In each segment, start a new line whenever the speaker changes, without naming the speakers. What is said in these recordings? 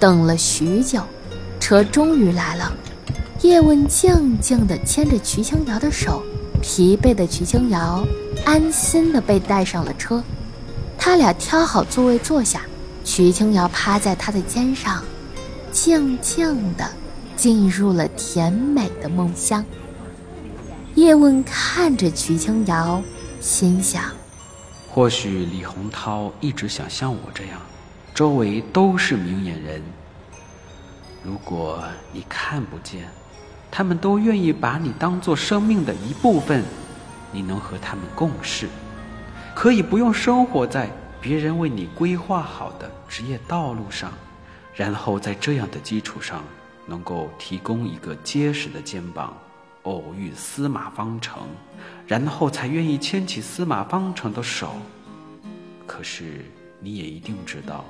等了许久，车终于来了。叶问静静地牵着瞿青瑶的手，疲惫的瞿青瑶安心地被带上了车。他俩挑好座位坐下，瞿青瑶趴在他的肩上，静静地进入了甜美的梦乡。叶问看着瞿青瑶，心想：
或许李洪涛一直想像我这样，周围都是明眼人。如果你看不见，他们都愿意把你当做生命的一部分，你能和他们共事，可以不用生活在别人为你规划好的职业道路上，然后在这样的基础上，能够提供一个结实的肩膀，偶遇司马方成，然后才愿意牵起司马方成的手。可是你也一定知道，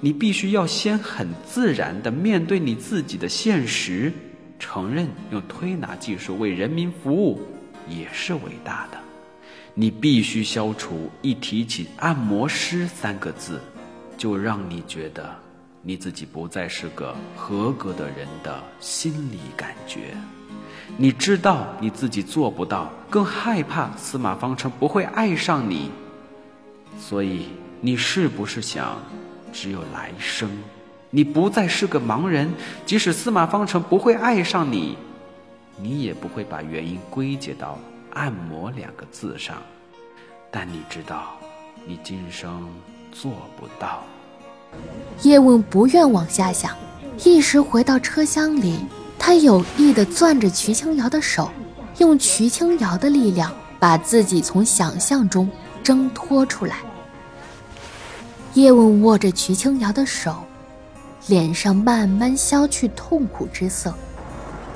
你必须要先很自然地面对你自己的现实。承认用推拿技术为人民服务也是伟大的。你必须消除一提起按摩师三个字，就让你觉得你自己不再是个合格的人的心理感觉。你知道你自己做不到，更害怕司马方成不会爱上你。所以，你是不是想，只有来生？你不再是个盲人，即使司马方成不会爱上你，你也不会把原因归结到“按摩”两个字上。但你知道，你今生做不到。
叶问不愿往下想，一时回到车厢里，他有意地攥着瞿青瑶的手，用瞿青瑶的力量把自己从想象中挣脱出来。叶问握着瞿青瑶的手。脸上慢慢消去痛苦之色，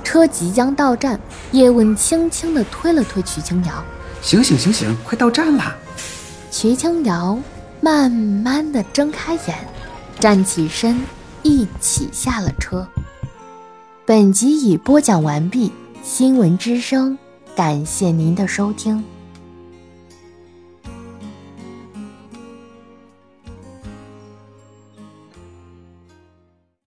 车即将到站，叶问轻轻地推了推瞿青瑶：“
醒醒醒醒，快到站了！”
瞿青瑶慢慢地睁开眼，站起身，一起下了车。本集已播讲完毕，新闻之声，感谢您的收听。